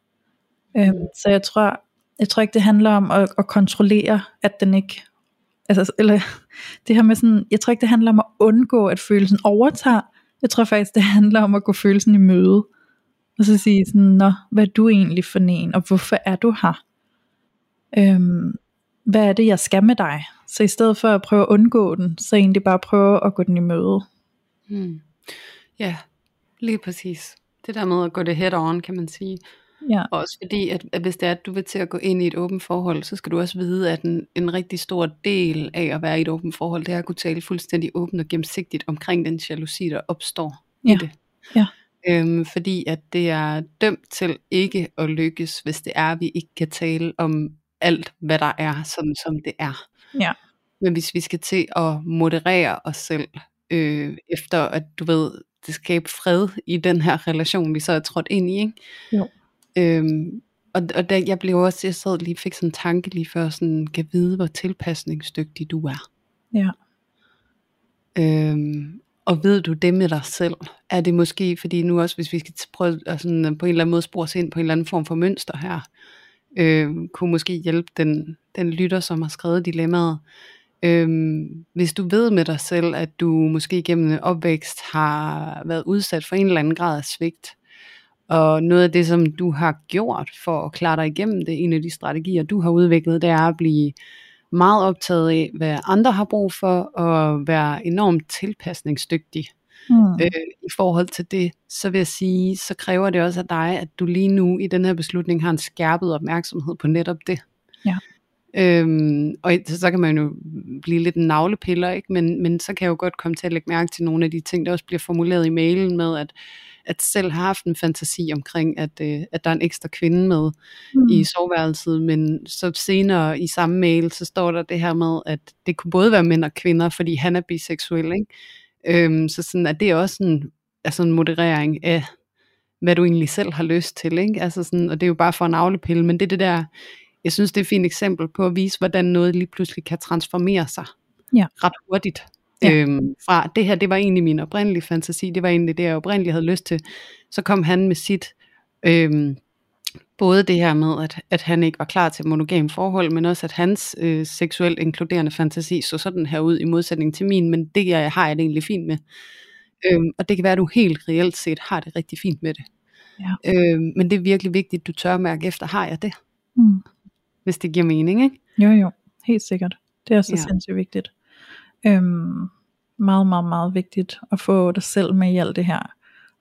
Øhm, så jeg tror, jeg tror ikke det handler om at, at kontrollere, at den ikke, altså, eller det her med sådan, jeg tror ikke det handler om at undgå, at følelsen overtager, jeg tror faktisk det handler om at gå følelsen i møde, og så sige sådan, nå, hvad er du egentlig for en, og hvorfor er du her? Øhm, hvad er det, jeg skal med dig? Så i stedet for at prøve at undgå den, så egentlig bare prøve at gå den i møde. Hmm. Ja, lige præcis. Det der med at gå det head on, kan man sige. Ja, Også fordi, at, at hvis det er, at du vil til at gå ind i et åbent forhold, så skal du også vide, at en, en rigtig stor del af at være i et åbent forhold, det er at kunne tale fuldstændig åbent og gennemsigtigt omkring den jalousi, der opstår Ja. i det. Ja. Øhm, fordi at det er dømt til ikke at lykkes, hvis det er, at vi ikke kan tale om alt, hvad der er, sådan som det er. Ja. Men hvis vi skal til at moderere os selv, øh, efter at du ved, det skabe fred i den her relation, vi så er trådt ind i, ikke? Jo. Øhm, og, og der, jeg blev også, jeg sad lige, fik sådan en tanke lige før, sådan, kan vide, hvor tilpasningsdygtig du er. ja, Øhm, og ved du det med dig selv? Er det måske, fordi nu også, hvis vi skal prøve at sådan, på en eller anden måde spore os ind på en eller anden form for mønster her, øh, kunne måske hjælpe den, den lytter, som har skrevet dilemmaet. Øhm, hvis du ved med dig selv, at du måske gennem opvækst har været udsat for en eller anden grad af svigt, og noget af det, som du har gjort for at klare dig igennem det, en af de strategier, du har udviklet, det er at blive meget optaget af, hvad andre har brug for, og være enormt tilpasningsdygtig mm. øh, i forhold til det, så vil jeg sige, så kræver det også af dig, at du lige nu i den her beslutning har en skærpet opmærksomhed på netop det. Ja. Øhm, og så, kan man jo blive lidt en navlepiller, ikke? Men, men så kan jeg jo godt komme til at lægge mærke til nogle af de ting, der også bliver formuleret i mailen med, at, at selv har haft en fantasi omkring, at, øh, at der er en ekstra kvinde med Mm. i soveværelset, men så senere i samme mail, så står der det her med, at det kunne både være mænd og kvinder, fordi han er biseksuel, ikke? Øhm, så sådan, at det er også en, altså en moderering af, hvad du egentlig selv har lyst til, ikke? Altså sådan, og det er jo bare for en navlepille, men det er det der, jeg synes det er et fint eksempel på at vise, hvordan noget lige pludselig kan transformere sig Ja. ret hurtigt. Ja. Øhm, fra det her, det var egentlig min oprindelige fantasi, det var egentlig det, jeg oprindeligt havde lyst til. Så kom han med sit, øhm, både det her med, at, at han ikke var klar til monogam forhold, men også at hans øh, seksuelt inkluderende fantasi så sådan her ud i modsætning til min, men det jeg har jeg det egentlig fint med. Øhm, og det kan være, at du helt reelt set har det rigtig fint med det. Ja. Øhm, men det er virkelig vigtigt, at du tør mærke efter, har jeg det? Mm. Hvis det giver mening, ikke? Jo jo, helt sikkert. Det er så ja. sindssygt vigtigt. Øhm, meget, meget, meget vigtigt at få dig selv med i alt det her.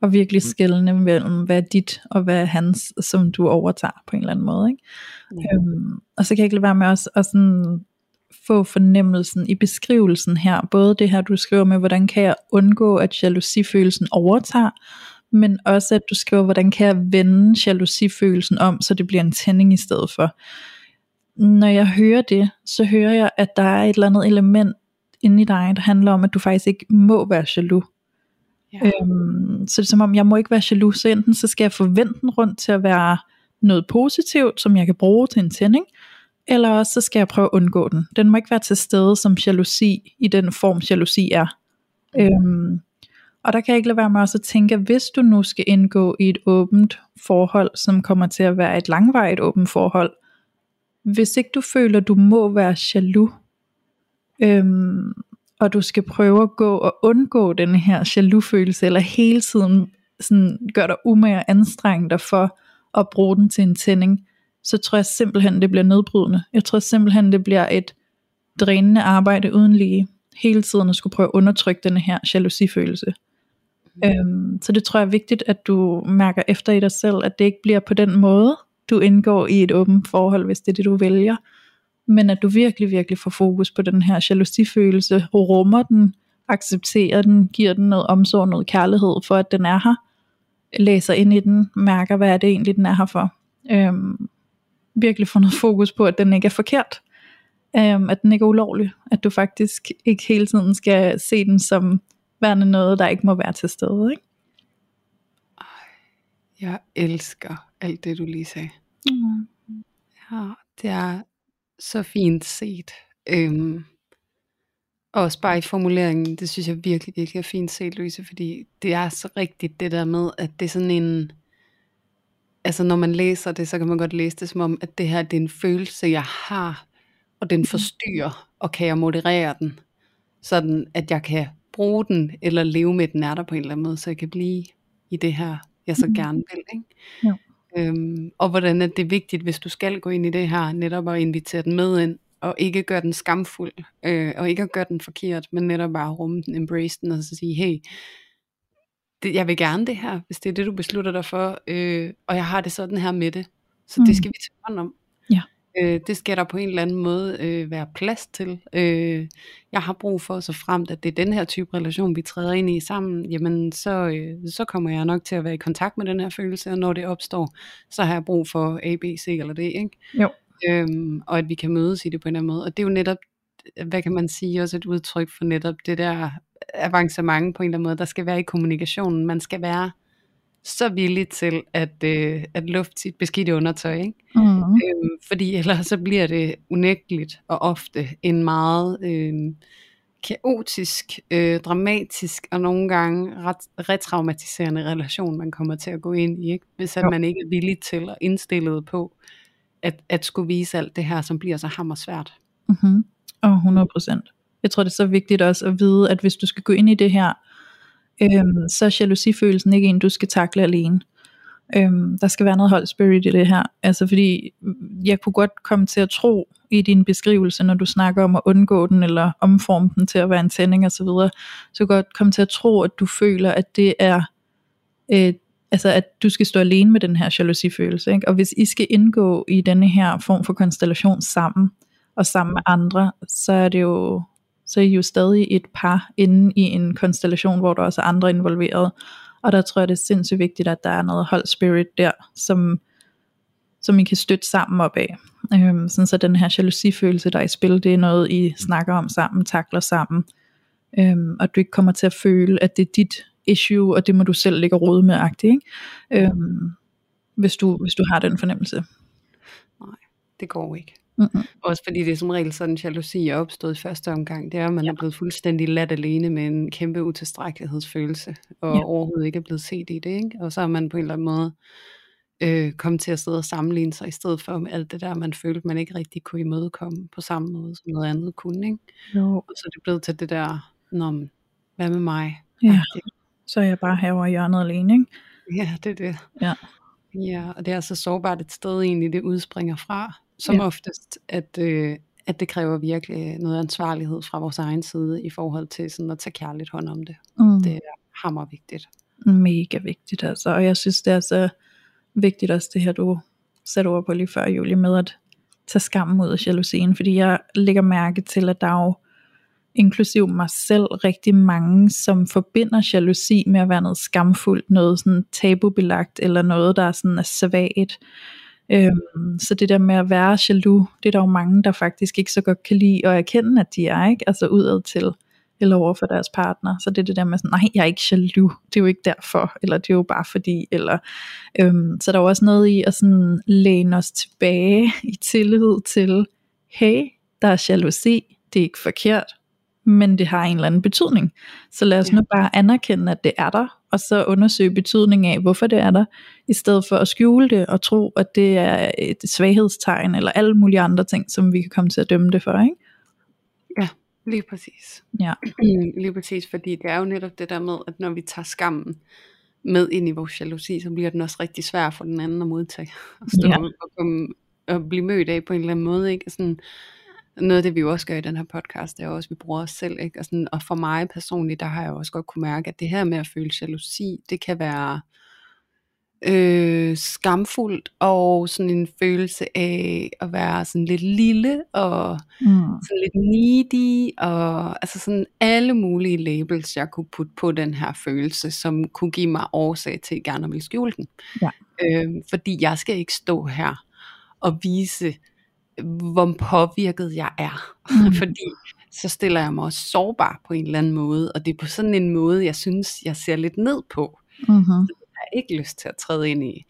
Og virkelig skælne mellem, hvad er dit, og hvad er hans, som du overtager på en eller anden måde. Ikke? Ja. Øhm, og så kan jeg ikke lade være med også at sådan få fornemmelsen i beskrivelsen her, både det her du skriver med, hvordan kan jeg undgå, at jalousifølelsen overtager, men også at du skriver, hvordan kan jeg vende jalousifølelsen om, så det bliver en tænding i stedet for. Når jeg hører det, så hører jeg, at der er et eller andet element inde i dig, der handler om, at du faktisk ikke må være jaloux. Ja. Øhm, så det er som om, jeg må ikke være jaloux, så enten så skal jeg forvente den rundt til at være noget positivt, som jeg kan bruge til en tænding, eller også så skal jeg prøve at undgå den. Den må ikke være til stede som jalousi, i den form jalousi er. Øhm, og der kan jeg ikke lade være med også at tænke, at hvis du nu skal indgå i et åbent forhold, som kommer til at være et langvarigt åbent forhold, hvis ikke du føler, du må være jaloux, øhm, og du skal prøve at gå og undgå den her jaloux-følelse, eller hele tiden sådan, gør dig umage og anstrenge dig for og bruge den til en tænding, så tror jeg simpelthen, det bliver nedbrydende. Jeg tror simpelthen, det bliver et drænende arbejde uden lige hele tiden at skulle prøve at undertrykke den her jalousifølelse. Mm. Øhm, så det tror jeg er vigtigt, at du mærker efter i dig selv, at det ikke bliver på den måde, du indgår i et åbent forhold, hvis det er det, du vælger. Men at du virkelig, virkelig får fokus på den her jalousifølelse, rummer den, accepterer den, giver den noget omsorg, noget kærlighed for, at den er her, læser ind i den, mærker, hvad er det egentlig, den er her for. Øhm, virkelig få noget fokus på, at den ikke er forkert, øhm, at den ikke er ulovlig, at du faktisk ikke hele tiden skal se den som værende noget, der ikke må være til stede. Ikke? Jeg elsker alt det, du lige sagde. Mm. Ja, det er så fint set. Øhm, også bare i formuleringen, det synes jeg virkelig, virkelig er fint set, Louise, fordi det er så rigtigt det der med, at det er sådan en, altså når man læser det, så kan man godt læse det som om, at det her det er en følelse, jeg har, og den mm. forstyrrer, og kan jeg moderere den, sådan at jeg kan bruge den, eller leve med den er der på en eller anden måde, så jeg kan blive i det her, jeg så mm. gerne vil. Ikke? Ja. Øhm, og hvordan er det vigtigt, hvis du skal gå ind i det her, netop at invitere den med ind, og ikke gøre den skamfuld, øh, og ikke at gøre den forkert, men netop bare rumme den, embrace den, og så sige, hey, det, jeg vil gerne det her, hvis det er det, du beslutter dig for, øh, og jeg har det sådan her med det, så mm. det skal vi tage hånd om. Ja. Øh, det skal der på en eller anden måde øh, være plads til. Øh, jeg har brug for, så fremt at det er den her type relation, vi træder ind i sammen, jamen så, øh, så kommer jeg nok til at være i kontakt med den her følelse, og når det opstår, så har jeg brug for A, B, C eller D, ikke? Jo. Øhm, og at vi kan mødes i det på en eller anden måde. Og det er jo netop, hvad kan man sige, også et udtryk for netop det der avancement på en eller anden måde, der skal være i kommunikationen. Man skal være så villig til at, øh, at lufte sit beskidte undertøj. Ikke? Mm. Øhm, fordi ellers så bliver det unægteligt og ofte en meget øh, kaotisk, øh, dramatisk og nogle gange ret retraumatiserende relation, man kommer til at gå ind i. Ikke? Hvis at man ikke er villig til og indstillet på at, at skulle vise alt det her, som bliver så hammersvært. Mm-hmm. Og 100%. Jeg tror det er så vigtigt også at vide, at hvis du skal gå ind i det her, øhm, så er jalousifølelsen ikke en, du skal takle alene. Øhm, der skal være noget hold spirit i det her. Altså fordi, jeg kunne godt komme til at tro i din beskrivelse, når du snakker om at undgå den, eller omforme den til at være en tænding osv., så, videre, så godt komme til at tro, at du føler, at det er øh, altså at du skal stå alene med den her jalousifølelse, ikke? og hvis I skal indgå i denne her form for konstellation sammen, og sammen med andre, så er det jo, så er I jo stadig et par inde i en konstellation, hvor der også er andre involveret, og der tror jeg det er sindssygt vigtigt, at der er noget hold spirit der, som, som I kan støtte sammen op af. Øhm, sådan så den her jalousifølelse, der er i spil, det er noget, I snakker om sammen, takler sammen, øhm, og du ikke kommer til at føle, at det er dit issue, og det må du selv ligge råd med, agtigt, ikke? Øhm, hvis, du, hvis du har den fornemmelse. Nej, det går ikke. Mm-hmm. Også fordi det er som regel sådan, jalousi er opstået i første omgang. Det er, at man ja. er blevet fuldstændig lat alene med en kæmpe utilstrækkelighedsfølelse, og ja. overhovedet ikke er blevet set i det. Ikke? Og så er man på en eller anden måde øh, kommet til at sidde og sammenligne sig, i stedet for med alt det der, man følte, man ikke rigtig kunne imødekomme på samme måde, som noget andet kunne. Ikke? Jo. Og så er det blevet til det der, Nå, hvad med mig? Ja så er jeg bare herovre i hjørnet alene, ikke? Ja, det er det. Ja. Ja, og det er så sårbart et sted egentlig, det udspringer fra, som ja. oftest, at, øh, at det kræver virkelig noget ansvarlighed fra vores egen side, i forhold til sådan at tage kærligt hånd om det. Mm. Det er hammer vigtigt. Mega vigtigt altså, og jeg synes det er så vigtigt også det her, du satte ord på lige før, Julie, med at tage skammen ud af jalousien, fordi jeg lægger mærke til, at der er jo inklusiv mig selv, rigtig mange, som forbinder jalousi med at være noget skamfuldt, noget sådan tabubelagt, eller noget, der er sådan er svagt. Øhm, så det der med at være jaloux, det er der jo mange, der faktisk ikke så godt kan lide at erkende, at de er, ikke? Altså udad til, eller over for deres partner. Så det er det der med sådan, nej, jeg er ikke jaloux, det er jo ikke derfor, eller det er jo bare fordi, eller, øhm, så der er jo også noget i at sådan læne os tilbage i tillid til, hey, der er jalousi, det er ikke forkert, men det har en eller anden betydning. Så lad os ja. nu bare anerkende, at det er der, og så undersøge betydningen af, hvorfor det er der, i stedet for at skjule det og tro, at det er et svaghedstegn, eller alle mulige andre ting, som vi kan komme til at dømme det for, ikke? Ja, lige præcis. Ja. (clears throat) lige præcis, fordi det er jo netop det der med, at når vi tager skammen med ind i vores jalousi, så bliver den også rigtig svær for den anden at modtage. (laughs) Og, stå Ja. og, komme, og blive mødt af på en eller anden måde. Ikke? Sådan, noget af det vi jo også gør i den her podcast, det er også, at vi bruger os selv. Ikke? Og, sådan, og for mig personligt, der har jeg også godt kunne mærke, at det her med at føle jalousi, det kan være øh, skamfuldt, og sådan en følelse af at være sådan lidt lille, og Mm. sådan lidt needy, og altså sådan alle mulige labels, jeg kunne putte på den her følelse, som kunne give mig årsag til at gerne at ville skjule den. Ja. Øh, fordi jeg skal ikke stå her og vise, hvor påvirket jeg er. Mm. (laughs) fordi så stiller jeg mig også sårbar på en eller anden måde, og det er på sådan en måde, jeg synes, jeg ser lidt ned på Mm-hmm. har jeg ikke lyst til at træde ind i.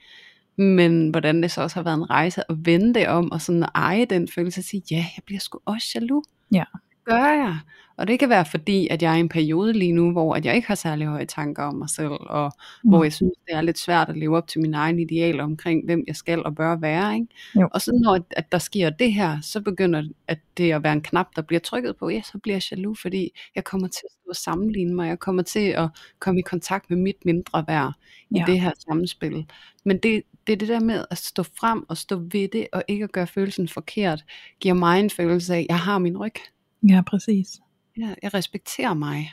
Men hvordan det så også har været en rejse at vende det om, og sådan at eje den følelse, og sige, ja, jeg bliver sgu også jaloux. Ja. Gør jeg. Og det kan være fordi, at jeg er i en periode lige nu, hvor at jeg ikke har særlig høje tanker om mig selv, og Mm. hvor jeg synes, det er lidt svært at leve op til mine egne idealer omkring, hvem jeg skal og bør være. Ikke? Jo. Og så når at- at der sker det her, så begynder at det at være en knap, der bliver trykket på, ja, så bliver jeg jaloux, fordi jeg kommer til at sammenligne mig, jeg kommer til at komme i kontakt med mit mindre værd i Ja. det her samspil. Men det, det er det der med at stå frem og stå ved det, og ikke at gøre følelsen forkert, giver mig en følelse af, at jeg har min ryg. Ja, præcis. Ja, jeg respekterer mig.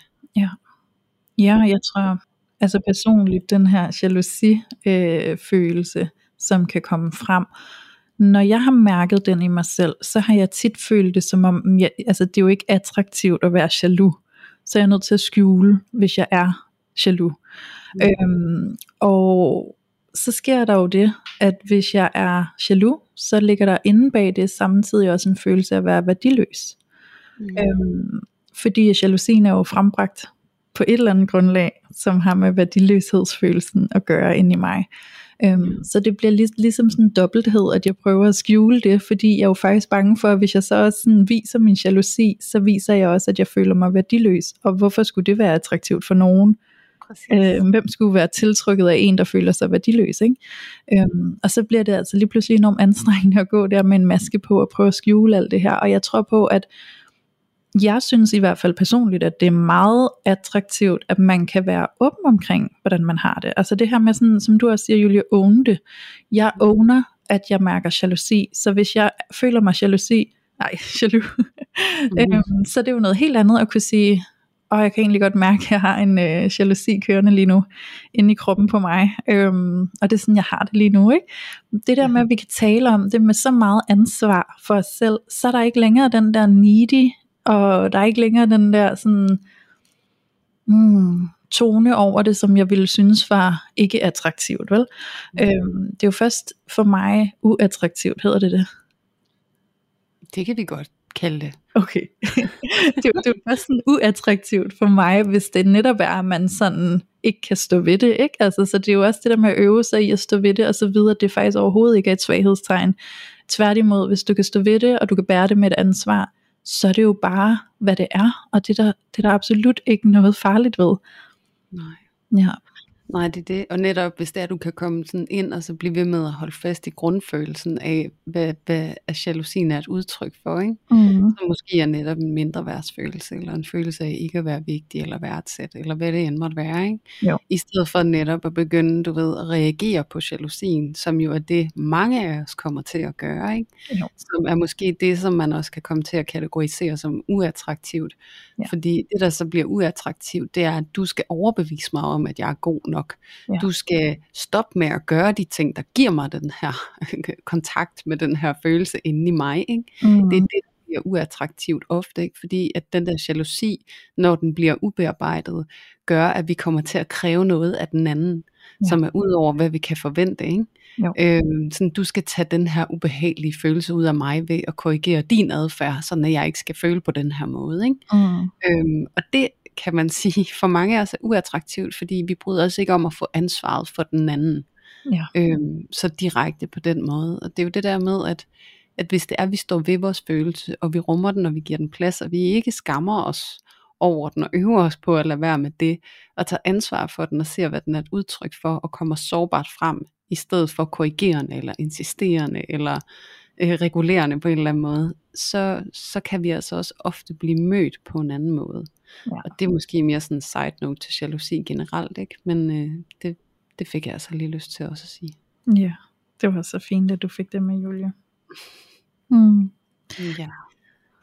Ja, jeg tror, altså personligt, den her jalousi-følelse, øh, følelse, som kan komme frem, når jeg har mærket den i mig selv, så har jeg tit følt det som om, jeg, altså det er jo ikke attraktivt at være jaloux, så jeg er nødt til at skjule, hvis jeg er jaloux. Mm. Øhm, og så sker der jo det, at hvis jeg er jaloux, så ligger der inde bag det samtidig også en følelse af at være værdiløs. Mm. Øhm, fordi jalousien er jo frembragt på et eller andet grundlag, som har med værdiløshedsfølelsen at gøre inde i mig. Øhm, så det bliver lig, ligesom sådan en dobbelthed, at jeg prøver at skjule det, fordi jeg er jo faktisk bange for, at hvis jeg så også sådan viser min jalousi, så viser jeg også, at jeg føler mig værdiløs. Og hvorfor skulle det være attraktivt for nogen? Præcis. Øh, hvem skulle være tiltrykket af en, der føler sig værdiløs? Ikke? Øhm, og så bliver det altså lige pludselig enormt anstrengende at gå der med en maske på og prøve at skjule alt det her. Og jeg tror på, at jeg synes i hvert fald personligt, at det er meget attraktivt, at man kan være åben omkring, hvordan man har det. Altså det her med sådan, som du også siger, Julie, own det. Jeg owner, at jeg mærker jalousi. Så hvis jeg føler mig jalousi, nej, (laughs) jaloux, Mhm. øhm, så det er jo noget helt andet at kunne sige, og jeg kan egentlig godt mærke, at jeg har en øh, jalousi kørende lige nu, inde i kroppen på mig, øhm, og det er sådan, jeg har det lige nu, ikke? Det der med, at vi kan tale om det med så meget ansvar for os selv, så er der ikke længere den der needy, og der er ikke længere den der sådan, mm, tone over det, som jeg ville synes var ikke attraktivt, vel? Mm. Øhm, det er jo først for mig uattraktivt, hedder det det? Det kan vi godt kalde det. Okay. (laughs) det, er jo- det er jo først sådan uattraktivt for mig, hvis det netop er, at man sådan ikke kan stå ved det, ikke? Altså, så det er jo også det der med at øve sig i at stå ved det, og så videre, det er faktisk overhovedet ikke et svaghedstegn. Tværtimod, hvis du kan stå ved det, og du kan bære det med et ansvar, så er det jo bare, hvad det er, og det er der, det er der absolut ikke noget farligt ved. Nej. Ja, Nej, det er det. Og netop hvis det er, at du kan komme sådan ind og så blive ved med at holde fast i grundfølelsen af, hvad, hvad at jalousien er et udtryk for, ikke? mm. Så måske er netop en mindre værdsfølelse, eller en følelse af ikke at være vigtig, eller værdsat, eller hvad det end måtte være, ikke? Jo. I stedet for netop at begynde, du ved, at reagere på jalousien, som jo er det, mange af os kommer til at gøre, ikke? Jo. Som er måske det, som man også kan komme til at kategorisere som uattraktivt. Ja. Fordi det, der så bliver uattraktivt, det er, at du skal overbevise mig om, at jeg er god nok. Ja. Du skal stoppe med at gøre de ting, der giver mig den her (laughs) kontakt med den her følelse inde i mig, ikke? Mm. Det er det, der bliver uattraktivt ofte, ikke? fordi at den der jalousi, når den bliver ubearbejdet, gør, at vi kommer til at kræve noget af den anden, Ja. som er ud over, hvad vi kan forvente. Ikke? Jo. Øhm, sådan, du skal tage den her ubehagelige følelse ud af mig ved at korrigere din adfærd, så jeg ikke skal føle på den her måde. Ikke? Mm. Øhm, og det kan man sige, for mange af os er uattraktivt, fordi vi bryder os ikke om at få ansvaret for den anden Ja. øhm, så direkte på den måde. Og det er jo det der med, at, at hvis det er, at vi står ved vores følelse, og vi rummer den, og vi giver den plads, og vi ikke skammer os over den, og øver os på at lade være med det, og tager ansvar for den, og ser, hvad den er et udtryk for, og kommer sårbart frem, i stedet for korrigerende, eller insisterende, eller øh, regulerende på en eller anden måde, så, så kan vi altså også ofte blive mødt på en anden måde. Ja. Og det er måske mere sådan en side note til jalousi generelt, ikke? men øh, det, det fik jeg altså lige lyst til også at sige. Ja, det var så fint, at du fik det med, Julia. (laughs) Mm. Ja.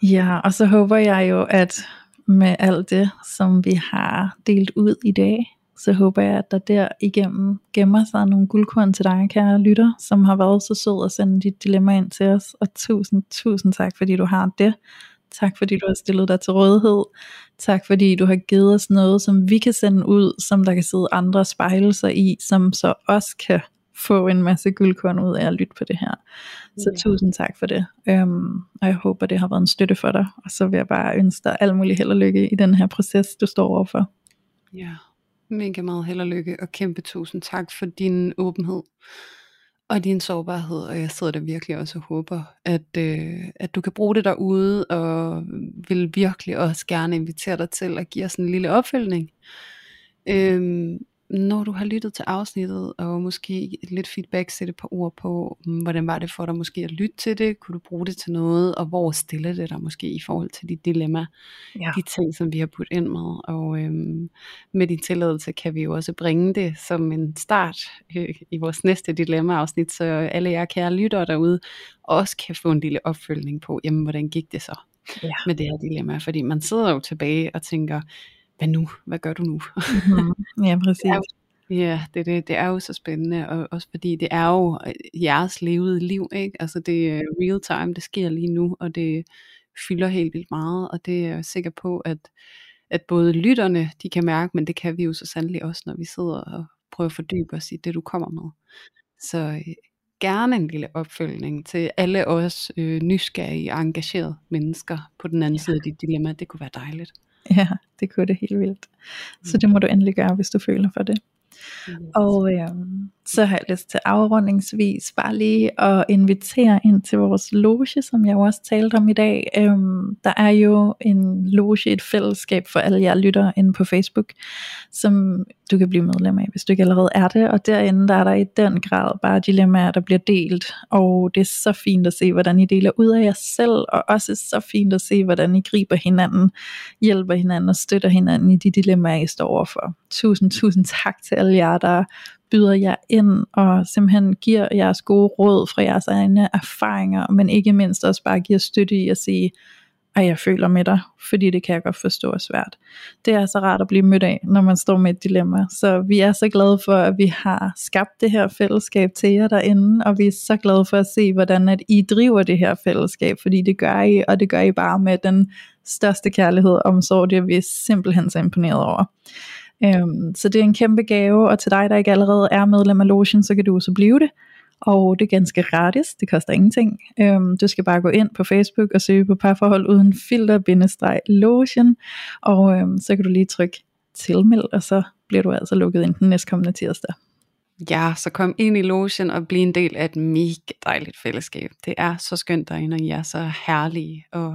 Ja, og så håber jeg jo, at med alt det, som vi har delt ud i dag, så håber jeg, at der der igennem gemmer sig nogle guldkorn til dig, kære lytter, som har været så sød at sende dit dilemma ind til os. Og tusind, tusind tak, fordi du har det. Tak fordi du har stillet dig til rådighed. Tak fordi du har givet os noget, som vi kan sende ud, som der kan sidde andre spejlelser i, som så også kan få en masse guldkorn ud af at lytte på det her. Så ja. tusind tak for det. Um, og jeg håber, det har været en støtte for dig. Og så vil jeg bare ønske dig alt muligt held og lykke i den her proces, du står overfor. Ja, mega meget held og lykke, og kæmpe tusind tak for din åbenhed og din sårbarhed, og jeg sidder der virkelig også og håber, at, øh, at du kan bruge det derude, og vil virkelig også gerne invitere dig til at give os en lille opfølgning. Øhm, når du har lyttet til afsnittet, og måske lidt feedback, sætte et par ord på, mm, hvordan var det for dig måske at lytte til det, kunne du bruge det til noget, og hvor stiller det dig måske i forhold til dit dilemma, ja. de ting, som vi har puttet ind med, og øhm, med din tilladelse kan vi jo også bringe det som en start øh, i vores næste dilemma-afsnit, så alle jer kære lyttere derude også kan få en lille opfølgning på, jamen hvordan gik det så ja. med det her dilemma, fordi man sidder jo tilbage og tænker, hvad nu? Hvad gør du nu? mm-hmm. Ja, (laughs) præcis. Ja, det, det, det er jo så spændende, og også fordi det er jo øh, jeres levede liv, ikke? Altså det er real time, det sker lige nu, og det fylder helt vildt meget, og det er jeg sikker på, at, at både lytterne, de kan mærke, men det kan vi jo så sandelig også, når vi sidder og prøver at fordybe os i det, du kommer med. Så øh, gerne en lille opfølgning til alle os øh, nysgerrige engagerede mennesker på den anden ja. side af dit dilemma. Det kunne være dejligt. (laughs) Ja, det kunne det helt vildt. Så det må du endelig gøre, hvis du føler for det. Og øhm, så har jeg lyst til afrundingsvis bare lige at invitere ind til vores loge, som jeg også talte om i dag. Øhm, der er jo en loge, et fællesskab for alle jer lyttere inde på Facebook, som du kan blive medlem af, hvis du ikke allerede er det. Og derinde der er der i den grad bare dilemmaer, der bliver delt. Og det er så fint at se, hvordan I deler ud af jer selv, og også så fint at se, hvordan I griber hinanden, hjælper hinanden og støtter hinanden i de dilemmaer, I står overfor. Tusind, tusind tak til alle jer, der byder jer ind og simpelthen giver jeres gode råd fra jeres egne erfaringer, men ikke mindst også bare giver støtte i at sige, at jeg føler med dig, fordi det kan jeg godt forstå er svært. Det er så rart at blive mødt af, når man står med et dilemma. Så vi er så glade for, at vi har skabt det her fællesskab til jer derinde, og vi er så glade for at se, hvordan at I driver det her fællesskab, fordi det gør I, og det gør I bare med den største kærlighed og omsorg, det er vi simpelthen så imponeret over. Øhm, så det er en kæmpe gave, og til dig, der ikke allerede er medlem af Lotion, så kan du så blive det. Og det er ganske gratis, det koster ingenting. Øhm, du skal bare gå ind på Facebook og søge på parforhold uden filter-lotion, og øhm, så kan du lige trykke tilmeld, og så bliver du altså lukket ind den næstkommende tirsdag. Ja, så kom ind i logen og bliv en del af et mega dejligt fællesskab. Det er så skønt derinde, og I er så herlige at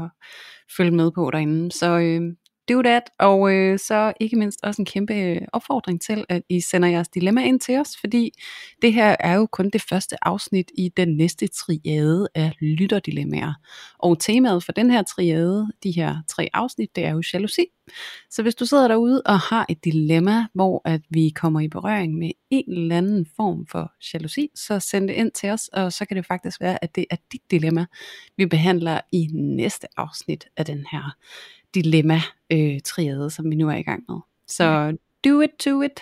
følge med på derinde. Så øh, do that, og øh, så ikke mindst også en kæmpe øh, opfordring til, at I sender jeres dilemma ind til os, fordi det her er jo kun det første afsnit i den næste triade af lytterdilemmaer. Og temaet for den her triade, de her tre afsnit, det er jo jalousi. Så hvis du sidder derude og har et dilemma, hvor at vi kommer i berøring med en eller anden form for jalousi, så send det ind til os, og så kan det faktisk være, at det er dit dilemma, vi behandler i næste afsnit af den her dilemma øh, triade, som vi nu er i gang med. Så do it to it.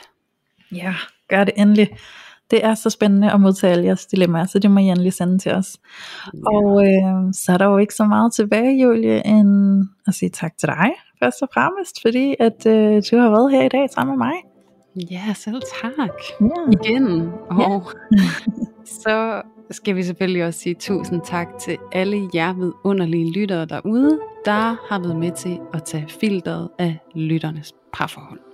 Ja, gør det endelig. Det er så spændende at modtage alle jeres dilemmaer, så det må I endelig sende til os. Ja. Og øh, så er der jo ikke så meget tilbage, Julie, end at sige tak til dig, først og fremmest, fordi at øh, du har været her i dag sammen med mig. Ja, selv tak. Ja. Igen. Og ja. (laughs) så skal vi selvfølgelig også sige tusind tak til alle jer vidunderlige lyttere derude, der har været med til at tage filteret af lytternes parforhold.